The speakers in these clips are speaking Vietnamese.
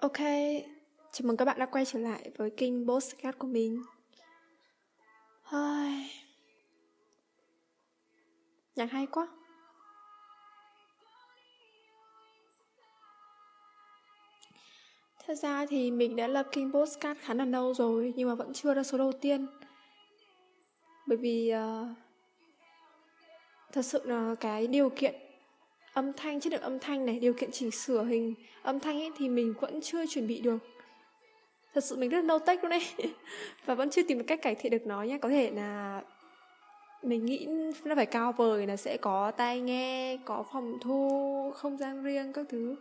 Ok, chào mừng các bạn đã quay trở lại với kênh Postcard của mình. Hơi... Nhạc hay quá. Thật ra thì mình đã lập kênh Postcard khá là lâu rồi Nhưng mà vẫn chưa ra số đầu tiên. Bởi vì uh, Thật sự là cái điều kiện âm thanh chất lượng âm thanh này điều kiện chỉnh sửa hình âm thanh ấy thì mình vẫn chưa chuẩn bị được. Thật sự mình rất no tech luôn đấy và vẫn chưa tìm được cách cải thiện được nó nhé có thể là mình nghĩ nó phải cao vời là sẽ có tai nghe có phòng thu không gian riêng các thứ.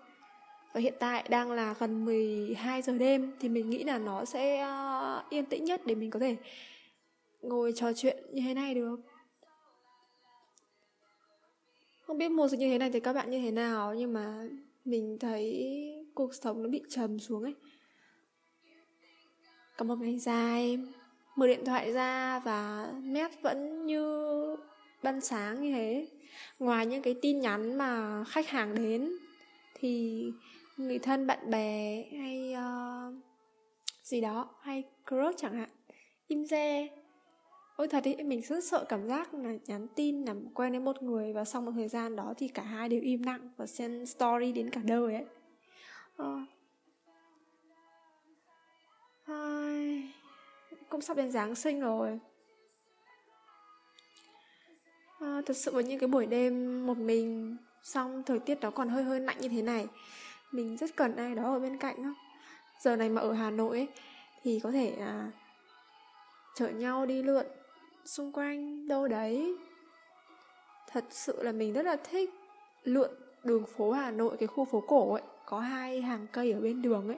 Và hiện tại đang là gần 12 giờ đêm thì mình nghĩ là nó sẽ uh, yên tĩnh nhất để mình có thể ngồi trò chuyện như thế này được không biết mùa dịch như thế này thì các bạn như thế nào nhưng mà mình thấy cuộc sống nó bị trầm xuống ấy. Có một ngày dài mở điện thoại ra và mét vẫn như ban sáng như thế. Ngoài những cái tin nhắn mà khách hàng đến thì người thân bạn bè hay uh, gì đó hay crush chẳng hạn im re Ôi thật ý, mình rất sợ cảm giác là nhắn tin làm quen với một người và sau một thời gian đó thì cả hai đều im lặng và xem story đến cả đời ấy. À. Ai... Cũng sắp đến Giáng sinh rồi. À, thật sự với những cái buổi đêm một mình xong thời tiết đó còn hơi hơi lạnh như thế này mình rất cần ai đó ở bên cạnh đó. giờ này mà ở Hà Nội ấy, thì có thể à, chở nhau đi lượn xung quanh đâu đấy. Thật sự là mình rất là thích lượn đường phố Hà Nội, cái khu phố cổ ấy. Có hai hàng cây ở bên đường ấy.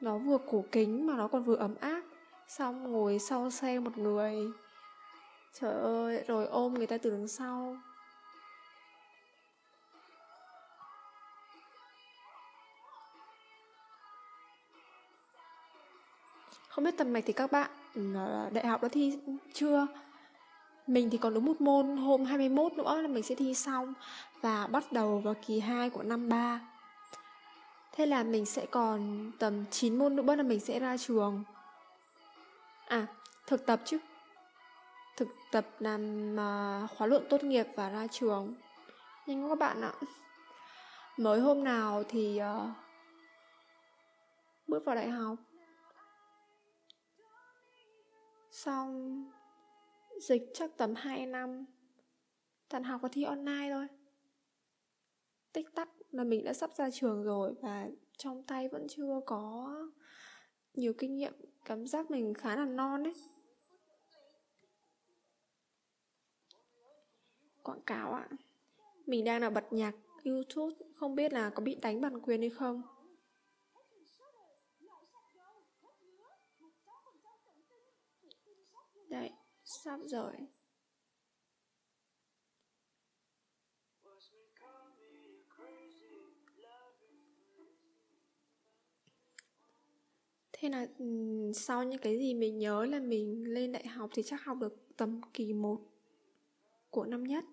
Nó vừa cổ kính mà nó còn vừa ấm áp. Xong ngồi sau xe một người. Trời ơi, rồi ôm người ta từ đằng sau. Không biết tầm này thì các bạn đại học đã thi chưa mình thì còn đúng một môn hôm 21 nữa là mình sẽ thi xong và bắt đầu vào kỳ 2 của năm 3. Thế là mình sẽ còn tầm 9 môn nữa là mình sẽ ra trường. À, thực tập chứ. Thực tập làm uh, khóa luận tốt nghiệp và ra trường. Nhanh quá các bạn ạ. Mới hôm nào thì uh, bước vào đại học Xong, Dịch chắc tầm 2 năm. Toàn học và thi online thôi. Tích tắc là mình đã sắp ra trường rồi Và trong tay vẫn chưa có Nhiều kinh nghiệm, Cảm giác mình khá là non ấy. Quảng cáo ạ, Mình đang là bật nhạc, YouTube, Không biết là có bị đánh bản quyền hay không. Đấy, sắp rồi. Thế là ừ, sau những cái gì mình nhớ là mình lên đại học thì chắc học được tầm kỳ 1 của năm nhất.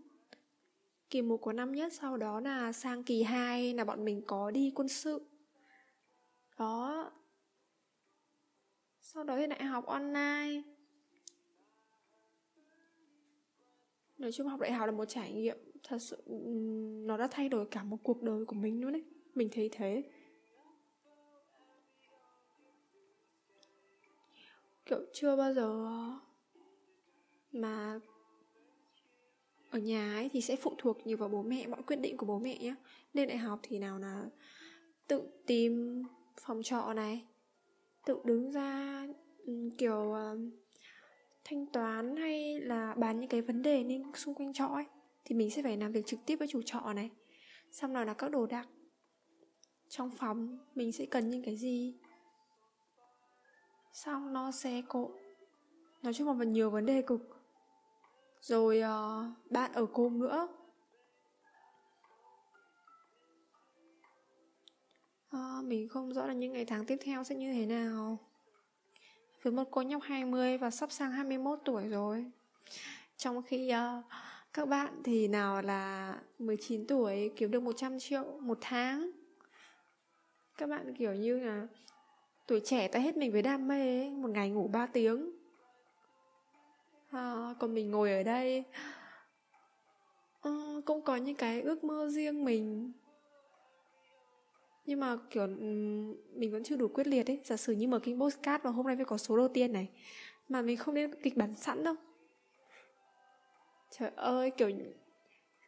Kỳ 1 của năm nhất sau đó là sang kỳ 2 là bọn mình có đi quân sự. Đó. Sau đó thì đại học online. Nói chung học đại học là một trải nghiệm thật sự ừ, nó đã thay đổi cả một cuộc đời của mình luôn đấy. Mình thấy thế. Kiểu chưa bao giờ mà ở nhà ấy thì sẽ phụ thuộc nhiều vào bố mẹ, mọi quyết định của bố mẹ nhé lên đại học thì nào là tự tìm phòng trọ này, tự đứng ra ừ, kiểu ờ, thanh toán hay là bán những cái vấn đề nên xung quanh trọ ấy thì mình sẽ phải làm việc trực tiếp với chủ trọ này. Xong rồi là các đồ đạc trong phòng mình sẽ cần những cái gì? Xong nó xe cộ. Nói chung là còn nhiều vấn đề cực. Rồi uh, bạn ở cùng nữa. Uh, mình không rõ là những ngày tháng tiếp theo sẽ như thế nào với một cô nhóc 20 và sắp sang 21 tuổi rồi. Trong khi uh, các bạn thì nào là 19 tuổi kiếm được 100 triệu một tháng. các bạn kiểu như là tuổi trẻ ta hết mình với đam mê ấy, một ngày ngủ 3 tiếng à, còn mình ngồi ở đây à, cũng có những cái ước mơ riêng mình nhưng mà kiểu mình vẫn chưa đủ quyết liệt ấy. Giả sử như mở kênh postcard và hôm nay phải có số đầu tiên này mà mình không nên kịch bản sẵn đâu. Trời ơi kiểu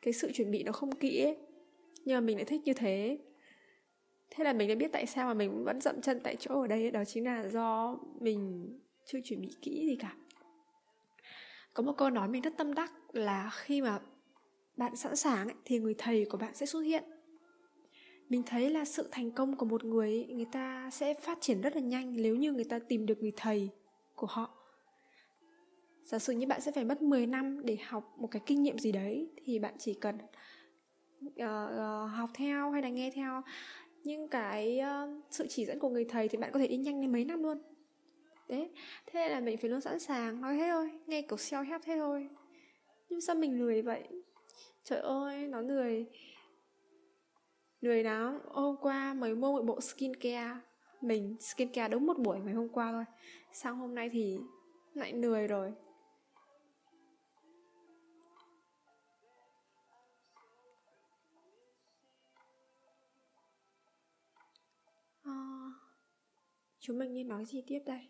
cái sự chuẩn bị nó không kỹ ấy. Nhưng mà mình lại thích như thế. Thế là mình đã biết tại sao mà mình vẫn dậm chân tại chỗ ở đây đó chính là do mình chưa chuẩn bị kỹ gì cả. Có một câu nói mình rất tâm đắc là khi mà bạn sẵn sàng ấy, thì người thầy của bạn sẽ xuất hiện mình thấy là sự thành công của một người ấy, người ta sẽ phát triển rất là nhanh nếu như người ta tìm được người thầy của họ. Giả sử như bạn sẽ phải mất 10 năm để học một cái kinh nghiệm gì đấy thì bạn chỉ cần uh, uh, học theo hay là nghe theo nhưng cái uh, sự chỉ dẫn của người thầy thì bạn có thể đi nhanh lên mấy năm luôn. Đấy thế là mình phải luôn sẵn sàng nói thế thôi nghe kiểu self help thế thôi. Nhưng sao mình lười vậy? Trời ơi nó lười lười đó hôm qua mới mua một bộ skincare. Mình skincare đúng một buổi ngày hôm qua thôi. Sang hôm nay thì lại lười rồi. À, chúng mình nên nói gì tiếp đây?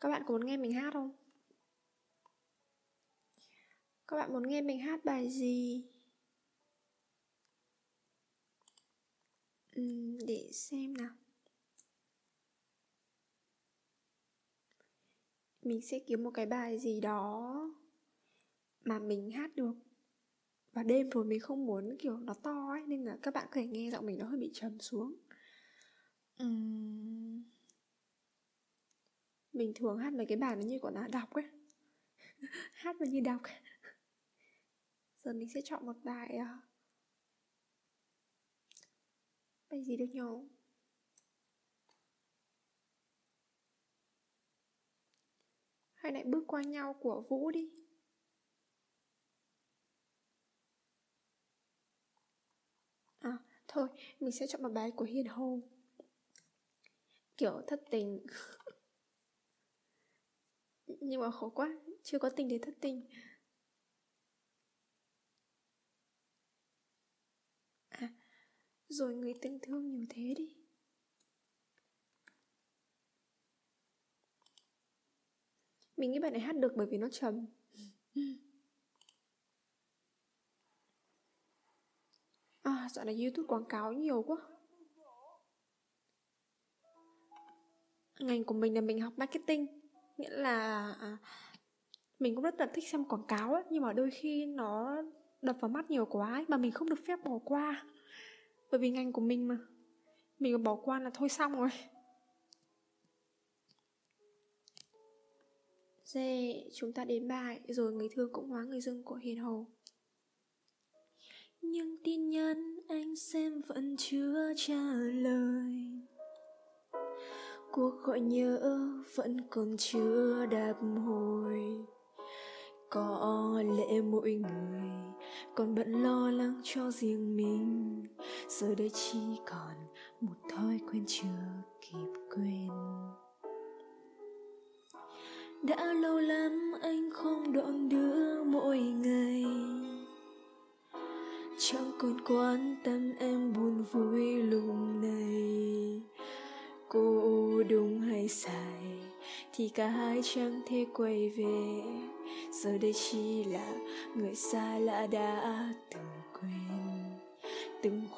Các bạn có muốn nghe mình hát không? Các bạn muốn nghe mình hát bài gì? Uhm, để xem nào. Mình sẽ kiếm một cái bài gì đó mà mình hát được. Và đêm rồi mình không muốn kiểu nó to ấy nên là các bạn có thể nghe giọng mình nó hơi bị trầm xuống. Uhm... mình thường hát mấy cái bài nó như của là đọc ấy. Hát mà như đọc. Giờ mình sẽ chọn một bài uh, bài gì được nhau. hay lại bước qua nhau của vũ đi. À thôi, mình sẽ chọn một bài của hiền hồ. Kiểu thất tình. Nhưng mà khó quá, chưa có tình để thất tình. Rồi người tình thương nhiều thế đi. Mình nghĩ bài này hát được bởi vì nó trầm. À dạo này youtube quảng cáo nhiều quá. Ngành của mình là mình học marketing nghĩa là à, mình cũng rất là thích xem quảng cáo ấy, nhưng mà đôi khi nó đập vào mắt nhiều quá ấy, mà mình không được phép bỏ qua bởi vì ngành của mình mà. Mình bỏ qua là thôi xong rồi. D. chúng ta đến bài rồi người thương cũng hóa người dưng của hiền hồ. Nhưng tin nhắn anh xem vẫn chưa trả lời. Cuộc gọi nhớ vẫn còn chưa đáp hồi. Có lẽ mỗi người còn bận lo lắng cho riêng mình giờ đây chỉ còn một thói quen chưa kịp quên. Đã lâu lắm anh không đón đưa mỗi ngày. Chẳng còn quan tâm em buồn vui lúc này. Cô đúng hay sai, thì cả hai chẳng thể quay về. Giờ đây chỉ là người xa lạ đã từng từng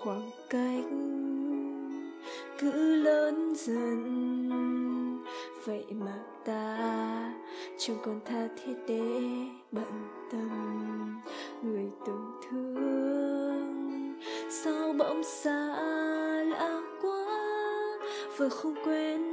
khoảng cách cứ lớn dần. Vậy mà ta chẳng còn tha thiết để bận tâm. Người từng thương, sao bỗng xa lạ quá, vừa không quên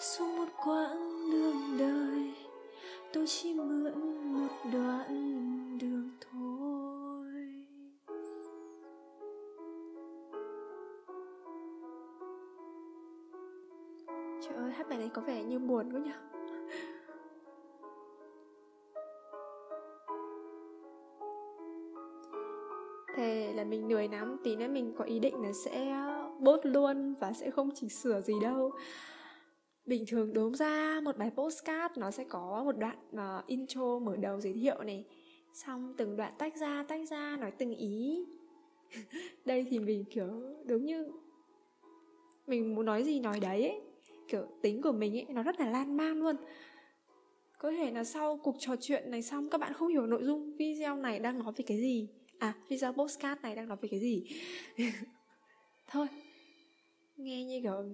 suốt một quãng đường đời. Tôi chỉ mượn một đoạn đường thôi. Trời ơi, hát bài này có vẻ như buồn quá nhỉ? Thề là mình lười lắm, Tí nữa mình có ý định là sẽ bốt luôn Và sẽ không chỉnh sửa gì đâu. Bình thường đốm ra một bài postcard Nó sẽ có một đoạn uh, intro mở đầu giới thiệu này. Xong từng đoạn tách ra tách ra Nói từng ý. Đây thì mình kiểu đúng như Mình muốn nói gì nói đấy ấy. Kiểu tính của mình ấy Nó rất là lan man luôn. Có thể là sau cuộc trò chuyện này xong các bạn không hiểu nội dung video này đang nói về cái gì. À video postcard này đang nói về cái gì. Thôi nghe như kiểu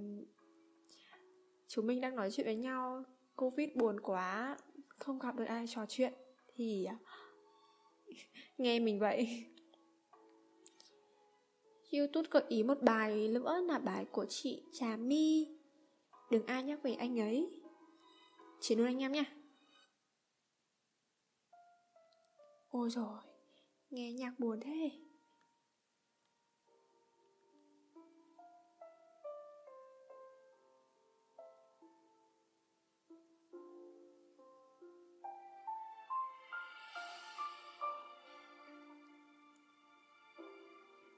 chúng mình đang nói chuyện với nhau. Covid buồn quá, không gặp được ai trò chuyện. Thì à, nghe mình vậy. Youtube gợi ý một bài nữa là bài của chị trà my. Đừng ai nhắc về anh ấy. Chỉ luôn anh em nha. Ôi rồi Nghe nhạc buồn thế.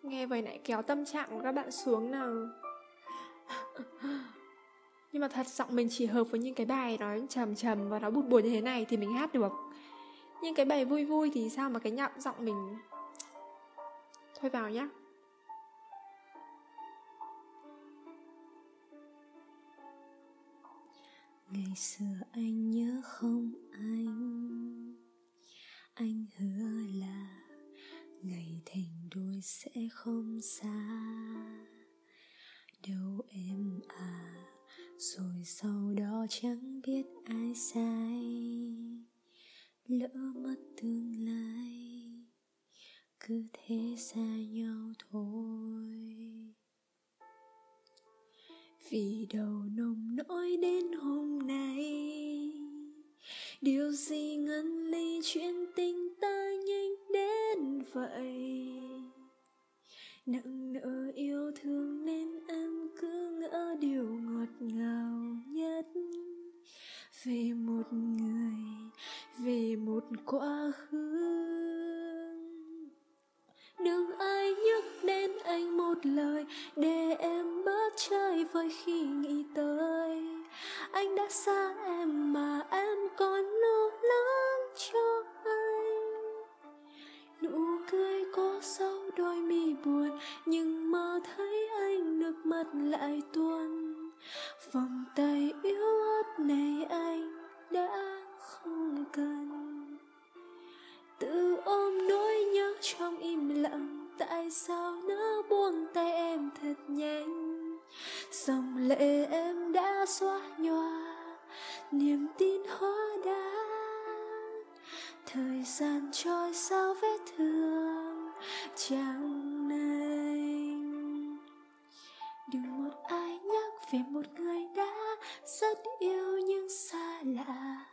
Nghe vậy lại kéo tâm trạng của các bạn xuống nào. Nhưng mà thật giọng mình chỉ hợp với những cái bài nó trầm trầm và nó buồn buồn như thế này thì mình hát được. Nhưng cái bài vui vui thì sao mà cái nhạc giọng mình? Thôi vào nhá. Ngày xưa anh nhớ không anh? Anh hứa là ngày thành đôi sẽ không xa. Đâu em à rồi sau đó chẳng biết ai sai. Lỡ mất tương lai, cứ thế xa nhau thôi. Vì đầu nồng nỗi đến hôm nay, điều gì ngăn ly chuyện tình ta nặng nợ, yêu thương nên em cứ ngỡ điều ngọt ngào nhất. Về một người, về một quá khứ lệ em đã xóa nhòa niềm tin hóa đá thời gian trôi sao vết thương chẳng nành đừng một ai nhắc về một người đã rất yêu nhưng xa lạ.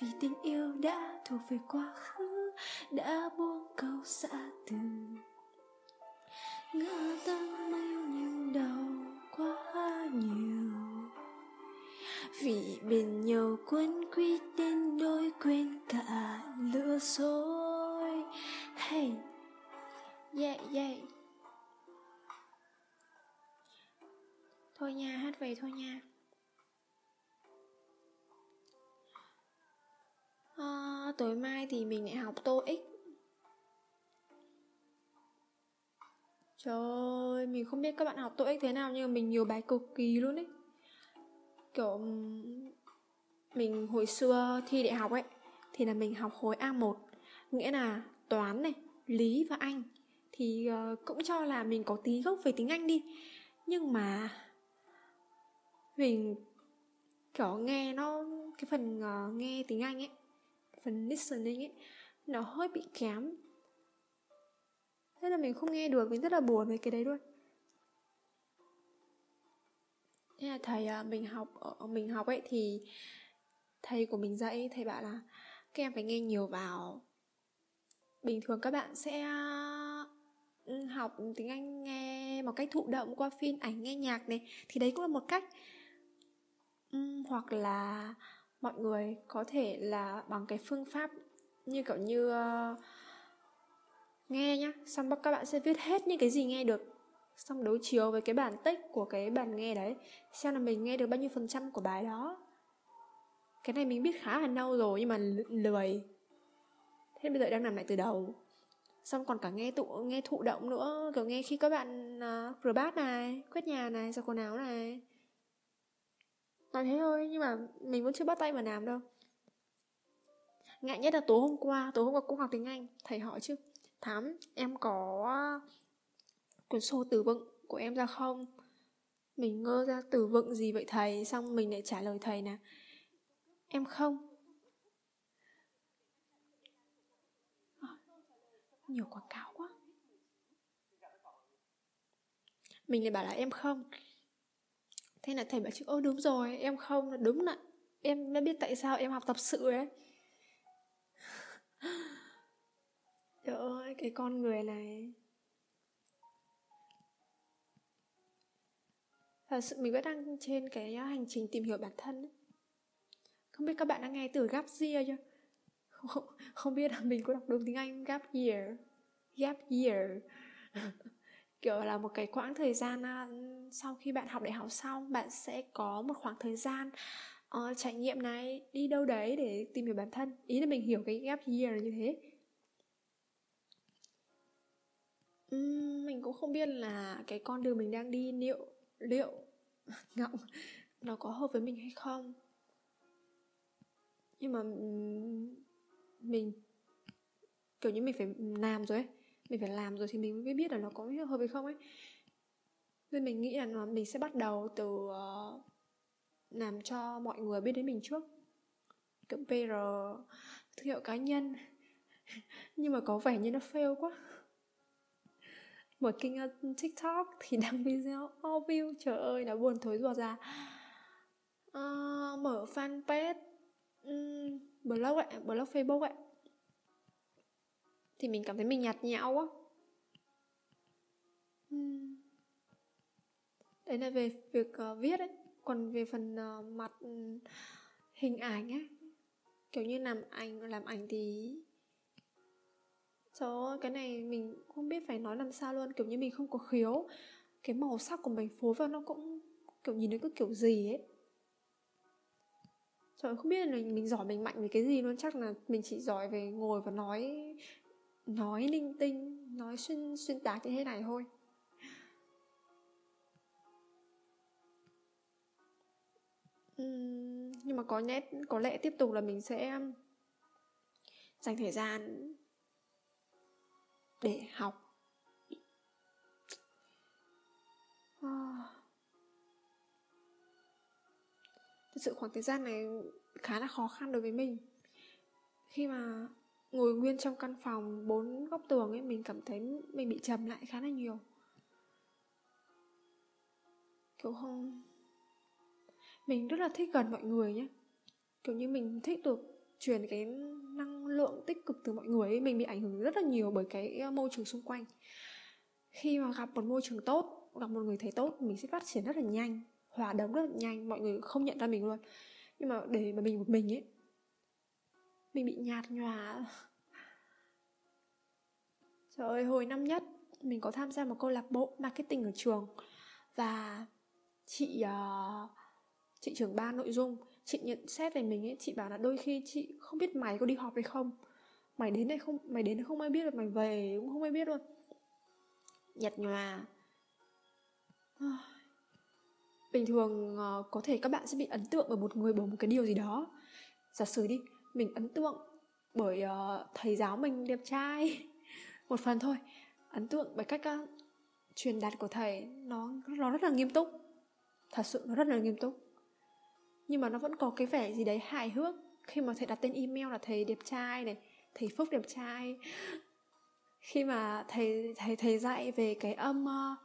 Vì tình yêu đã thuộc về quá khứ, đã buông câu xã từ. Ngỡ tâm yêu vì bên nhau quấn quýt đến đôi quên cả lửa dối hey yeah yeah. Thôi nha hát về thôi nha. À, tối mai thì mình lại học tô ích trời ơi mình không biết các bạn học tô ích thế nào nhưng mà mình nhiều bài cực kỳ luôn ấy kiểu mình hồi xưa thi đại học ấy thì là mình học khối A1 nghĩa là toán này lý và anh. Thì ờ, cũng cho là mình có tí gốc về tiếng Anh đi. Nhưng mà mình kiểu nghe nó cái phần uh, nghe tiếng Anh ấy phần listening ấy nó hơi bị kém. Thế là mình không nghe được mình rất là buồn với cái đấy luôn. Thế là thầy à, mình học ở mình học ấy thì thầy của mình dạy thầy bảo là các em phải nghe nhiều vào. Bình thường các bạn sẽ ừ, học tiếng Anh nghe một cách thụ động qua phim ảnh nghe nhạc này thì đấy cũng là một cách. Uhm, hoặc là mọi người có thể là bằng cái phương pháp như kiểu như uh, nghe nhá xong các bạn sẽ viết hết những cái gì nghe được xong đối chiếu với cái bản tích của cái bản nghe đấy xem là mình nghe được bao nhiêu phần trăm của bài đó. Cái này mình biết khá là lâu rồi nhưng mà lười. Thế bây giờ đang làm lại từ đầu. Xong còn cả nghe tụ nghe thụ động nữa kiểu nghe khi các bạn uh, rửa bát này quét nhà này giặt quần áo này. Nói thế thôi nhưng mà mình vẫn chưa bắt tay vào làm đâu. Ngại nhất là tối hôm qua tối hôm qua cũng học tiếng anh thầy hỏi chứ. Thắm em có cuốn sổ từ vựng của em ra không? Mình ngơ ra từ vựng gì vậy thầy? Xong mình lại trả lời thầy nè. Em không. À, nhiều quảng cáo quá. Mình lại bảo là em không. Thế là thầy bảo chứ ô đúng rồi em không là đúng là em đã biết tại sao em học tập sự ấy. Trời ơi cái con người này. Và sự mình vẫn đang trên cái à, hành trình tìm hiểu bản thân ấy. không biết các bạn đã nghe từ gap year chưa? Không, không biết là mình có đọc đúng tiếng anh gap year. Gap year. Kiểu là một cái quãng thời gian à, sau khi bạn học đại học xong bạn sẽ có một khoảng thời gian uh, trải nghiệm này đi đâu đấy để tìm hiểu bản thân. Ý là mình hiểu cái gap year là như thế. Uhm, mình cũng không biết là cái con đường mình đang đi liệu liệu ngọng nó có hợp với mình hay không? Nhưng mà mình kiểu như mình phải làm rồi ấy mình phải làm rồi thì mình mới biết là nó có hợp hay không ấy. Nên mình nghĩ là nó, mình sẽ bắt đầu từ uh, làm cho mọi người biết đến mình trước. Kiểu PR thương hiệu cá nhân. Nhưng mà có vẻ như nó fail quá mở kênh tiktok thì đăng video all view trời ơi nó buồn thối ruột ra. À, mở fanpage um, blog ấy blog facebook ấy. Thì mình cảm thấy mình nhạt nhẽo quá uhm. đấy là về việc uh, viết ấy. Còn về phần uh, mặt hình ảnh ấy. Kiểu như làm ảnh làm ảnh thì Trời ơi, cái này mình không biết phải nói làm sao luôn Kiểu như mình không có khiếu Cái màu sắc của mình phối vào nó cũng Kiểu nhìn nó cứ kiểu gì ấy. Trời ơi, không biết là mình giỏi mình mạnh về cái gì luôn. Chắc là mình chỉ giỏi về ngồi và nói Nói linh tinh Nói xuyên, xuyên tạc như thế này thôi. Uhm, Nhưng mà có nét Có lẽ tiếp tục là mình sẽ Dành thời gian để học. À. Thật thực sự khoảng thời gian này khá là khó khăn đối với mình. Khi mà ngồi nguyên trong căn phòng bốn góc tường ấy, mình cảm thấy mình bị trầm lại khá là nhiều. Kiểu không, mình rất là thích gần mọi người nhé kiểu như mình thích được truyền cái năng lượng tích cực từ mọi người ấy, mình bị ảnh hưởng rất là nhiều bởi cái ờ, môi trường xung quanh. Khi mà gặp một môi trường tốt gặp một người thầy tốt mình sẽ phát triển rất là nhanh hòa đồng rất là nhanh mọi người không nhận ra mình luôn. Nhưng mà để mà mình một mình ấy mình bị nhạt nhòa. Trời ơi hồi năm nhất mình có tham gia một câu lạc bộ marketing ở trường và chị uh, chị trưởng ban nội dung chị nhận xét về mình ấy chị bảo là đôi khi chị không biết mày có đi họp hay không. Mày đến đây không mày đến không ai biết được mày về cũng không ai biết luôn. Nhạt nhòa. Bình thường ờ, có thể các bạn sẽ bị ấn tượng bởi một người bởi một cái điều gì đó. Giả sử đi mình ấn tượng bởi uh, thầy giáo mình đẹp trai. Một phần thôi. Ấn tượng bởi cách uh, truyền đạt của thầy nó nó rất là nghiêm túc. Thật sự nó rất là nghiêm túc nhưng mà nó vẫn có cái vẻ gì đấy hài hước. Khi mà thầy đặt tên email là thầy đẹp trai này thầy phúc đẹp trai. Khi mà thầy thầy thầy dạy về cái âm uh,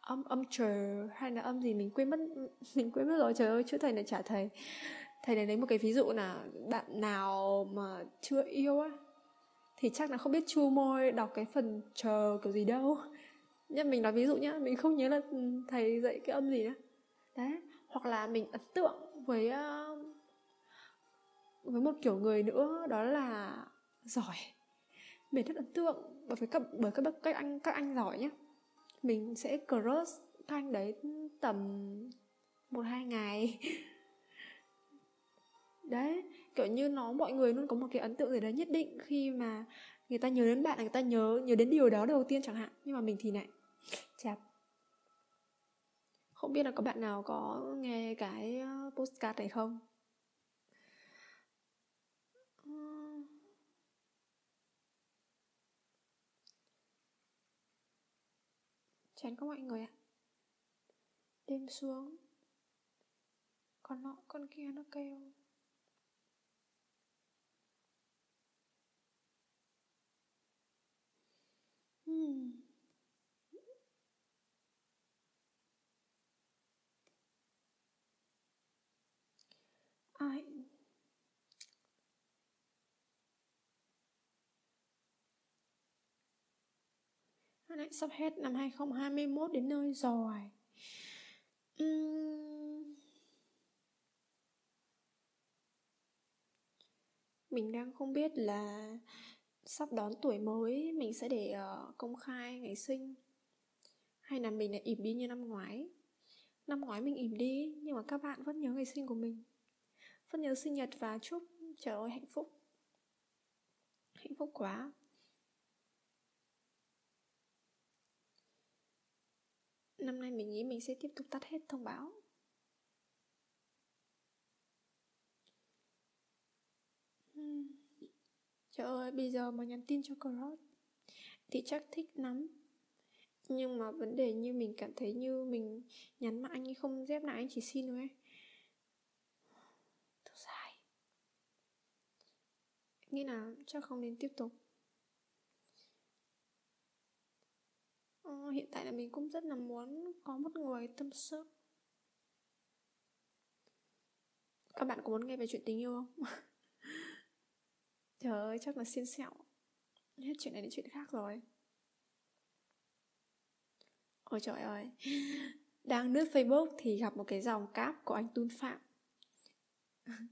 âm âm chờ hay là âm gì mình quên mất mình quên mất rồi trời ơi chứ thầy này trả thầy. Thầy này lấy một cái ví dụ là bạn nào mà chưa yêu á thì chắc là không biết chu môi đọc cái phần chờ kiểu gì đâu. Nhưng mình nói ví dụ nhá mình không nhớ là ừ, thầy dạy cái âm gì nữa. Đấy hoặc là mình ấn tượng với ờ, với một kiểu người nữa, đó là giỏi. Mình rất ấn tượng bởi với các, bởi các các anh các anh giỏi nhé mình sẽ crush các anh đấy tầm một, hai ngày. Đấy, kiểu như nó, mọi người luôn có một cái ấn tượng gì đấy nhất định khi mà người ta nhớ đến bạn là người ta nhớ nhớ đến điều đó đầu tiên chẳng hạn. Nhưng mà mình thì lại không biết là có bạn nào có nghe cái ờ, postcard này không? Chán có mọi người ạ. Đêm xuống. Con nọ, con kia nó kêu. Hmm. ai lại sắp hết năm 2021 đến nơi rồi. Uhm... mình đang không biết là sắp đón tuổi mới mình sẽ để uh, công khai ngày sinh hay là mình lại ỉm đi như năm ngoái. Năm ngoái mình ỉm đi nhưng mà các bạn vẫn nhớ ngày sinh của mình. Vẫn nhớ sinh nhật và chúc trời ơi hạnh phúc. Hạnh phúc quá. Năm nay mình nghĩ mình sẽ tiếp tục tắt hết thông báo. Hmm. trời ơi, bây giờ mà nhắn tin cho Cross thì chắc thích lắm. Nhưng mà vấn đề như mình cảm thấy như mình nhắn mà anh ấy không dép lại, anh chỉ xin thôi ấy. Thật dài nghĩ là chắc không nên tiếp tục. Ờ, hiện tại là mình cũng rất là muốn có một người tâm sự. Các bạn có muốn nghe về chuyện tình yêu không? Trời ơi chắc là xin sẹo hết chuyện này đến chuyện khác rồi. Ôi trời ơi. Đang lướt facebook thì gặp một cái dòng cáp của anh tun phạm.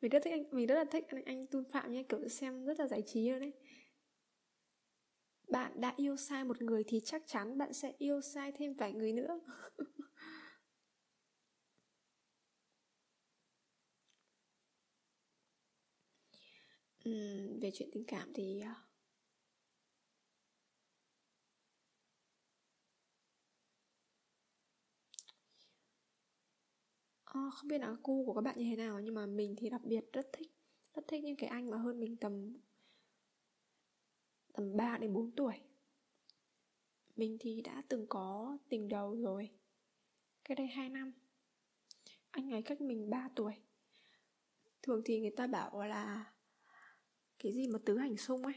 Mình rất thích anh mình rất là thích anh, anh tun phạm nhé, kiểu xem rất là giải trí luôn đấy bạn đã yêu sai một người thì chắc chắn bạn sẽ yêu sai thêm vài người nữa. Uhm, về chuyện tình cảm thì à, không biết là cu của các bạn như thế nào nhưng mà mình thì đặc biệt rất thích rất thích những cái anh mà hơn mình tầm tầm 3 đến 4 tuổi. Mình thì đã từng có tình đầu rồi. Cái đây 2 năm, Anh ấy cách mình 3 tuổi. Thường thì người ta bảo là Cái gì mà tứ hành xung ấy,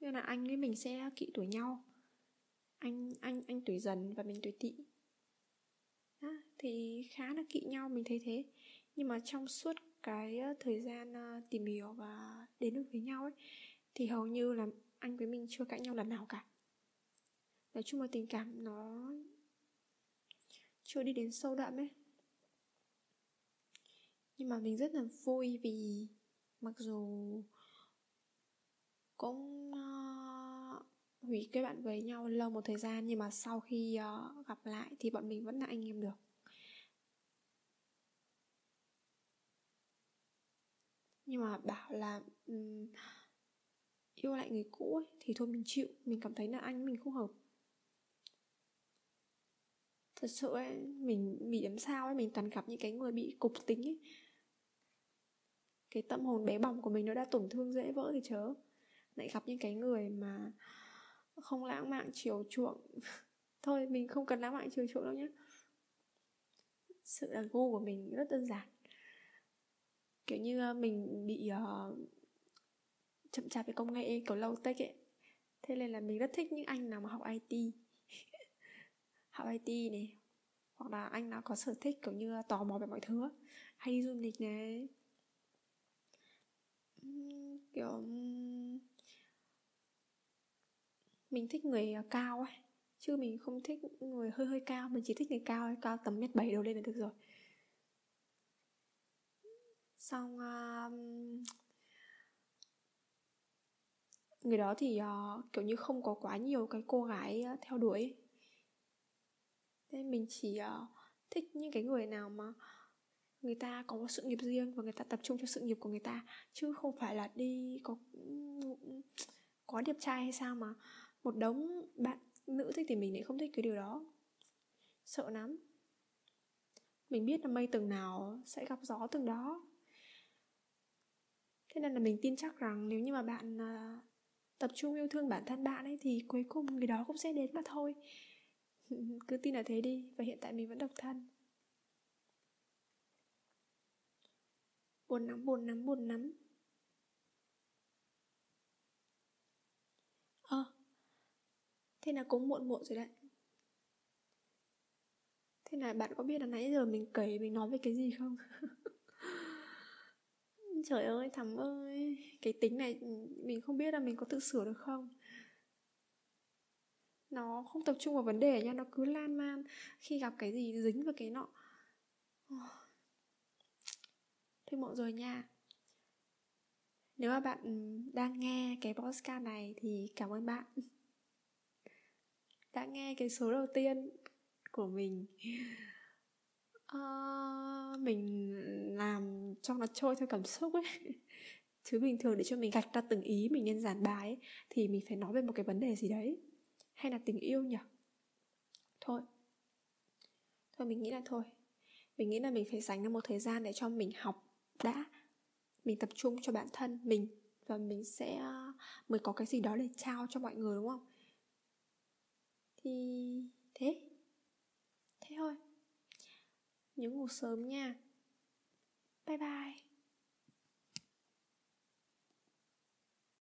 Nên là anh với mình sẽ kỵ tuổi nhau. Anh anh anh tuổi dần và mình tuổi tỵ. Thì khá là kỵ nhau, mình thấy thế. Nhưng mà trong suốt cái ờ, thời gian ờ, tìm hiểu và đến được với nhau ấy, Thì hầu như là anh với mình chưa cãi nhau lần nào cả. Nói chung là tình cảm nó chưa đi đến sâu đậm ấy. Nhưng mà mình rất là vui vì mặc dù cũng uh, hủy kết bạn với nhau lâu một thời gian nhưng mà sau khi uh, gặp lại thì bọn mình vẫn là anh em được. Nhưng mà bảo là um, yêu lại người cũ ấy, thì thôi mình chịu mình cảm thấy là anh mình không hợp. Thật sự ấy mình bị làm sao ấy mình toàn gặp những cái người bị cục tính ấy. Cái tâm hồn bé bỏng của mình nó đã tổn thương dễ vỡ thì chớ. Lại gặp những cái người mà không lãng mạn chiều chuộng. Thôi mình không cần lãng mạn chiều chuộng đâu nhé sự là gu của mình rất đơn giản. Kiểu như ờ, mình bị uh, chậm chạp về công nghệ kiểu lâu tech ấy. Thế nên là mình rất thích những anh nào mà học IT học IT này hoặc là anh nào có sở thích kiểu như tò mò về mọi thứ hay đi du lịch này. Kiểu mình thích người à, cao ấy. Chứ mình không thích người hơi hơi cao mình chỉ thích người cao ấy, cao tầm mét bảy đầu lên là được rồi. Xong uh, người đó thì uh, kiểu như không có quá nhiều cái cô gái uh, theo đuổi. Nên mình chỉ uh, thích những cái người nào mà người ta có một sự nghiệp riêng và người ta tập trung cho sự nghiệp của người ta chứ không phải là đi có có đẹp trai hay sao mà một đống bạn nữ thích thì mình lại không thích cái điều đó. Sợ lắm. Mình biết là mây từng nào sẽ gặp gió từng đó. Thế nên là mình tin chắc rằng nếu như mà bạn uh, tập trung yêu thương bản thân bạn ấy thì cuối cùng người đó cũng sẽ đến mà thôi. Cứ tin là thế đi và hiện tại mình vẫn độc thân. Buồn lắm buồn lắm buồn lắm. Ờ à, thế là cũng muộn muộn rồi đấy. Thế là bạn có biết là nãy giờ mình kể mình nói về cái gì không? trời ơi, thắm ơi. Cái tính này ừ, mình không biết là mình có tự sửa được không? Nó không tập trung vào vấn đề nha, nó cứ lan man. Khi gặp cái gì dính vào cái nọ. Thôi muộn rồi nha. Nếu mà bạn ừ, đang nghe cái podcast này thì cảm ơn bạn. Đã nghe cái số đầu tiên của mình uh, mình làm cho nó trôi theo cảm xúc ấy. Chứ bình thường để cho mình gạch ra từng ý mình nên giản bài ấy, thì mình phải nói về một cái vấn đề gì đấy. Hay là tình yêu nhỉ? Thôi. Thôi mình nghĩ là thôi. Mình nghĩ là mình phải dành ra một thời gian để cho mình học đã. Mình tập trung cho bản thân mình và mình sẽ ờ, mới có cái gì đó để trao cho mọi người đúng không? Thì thế. Thế thôi nhớ ngủ sớm nha. Bye bye.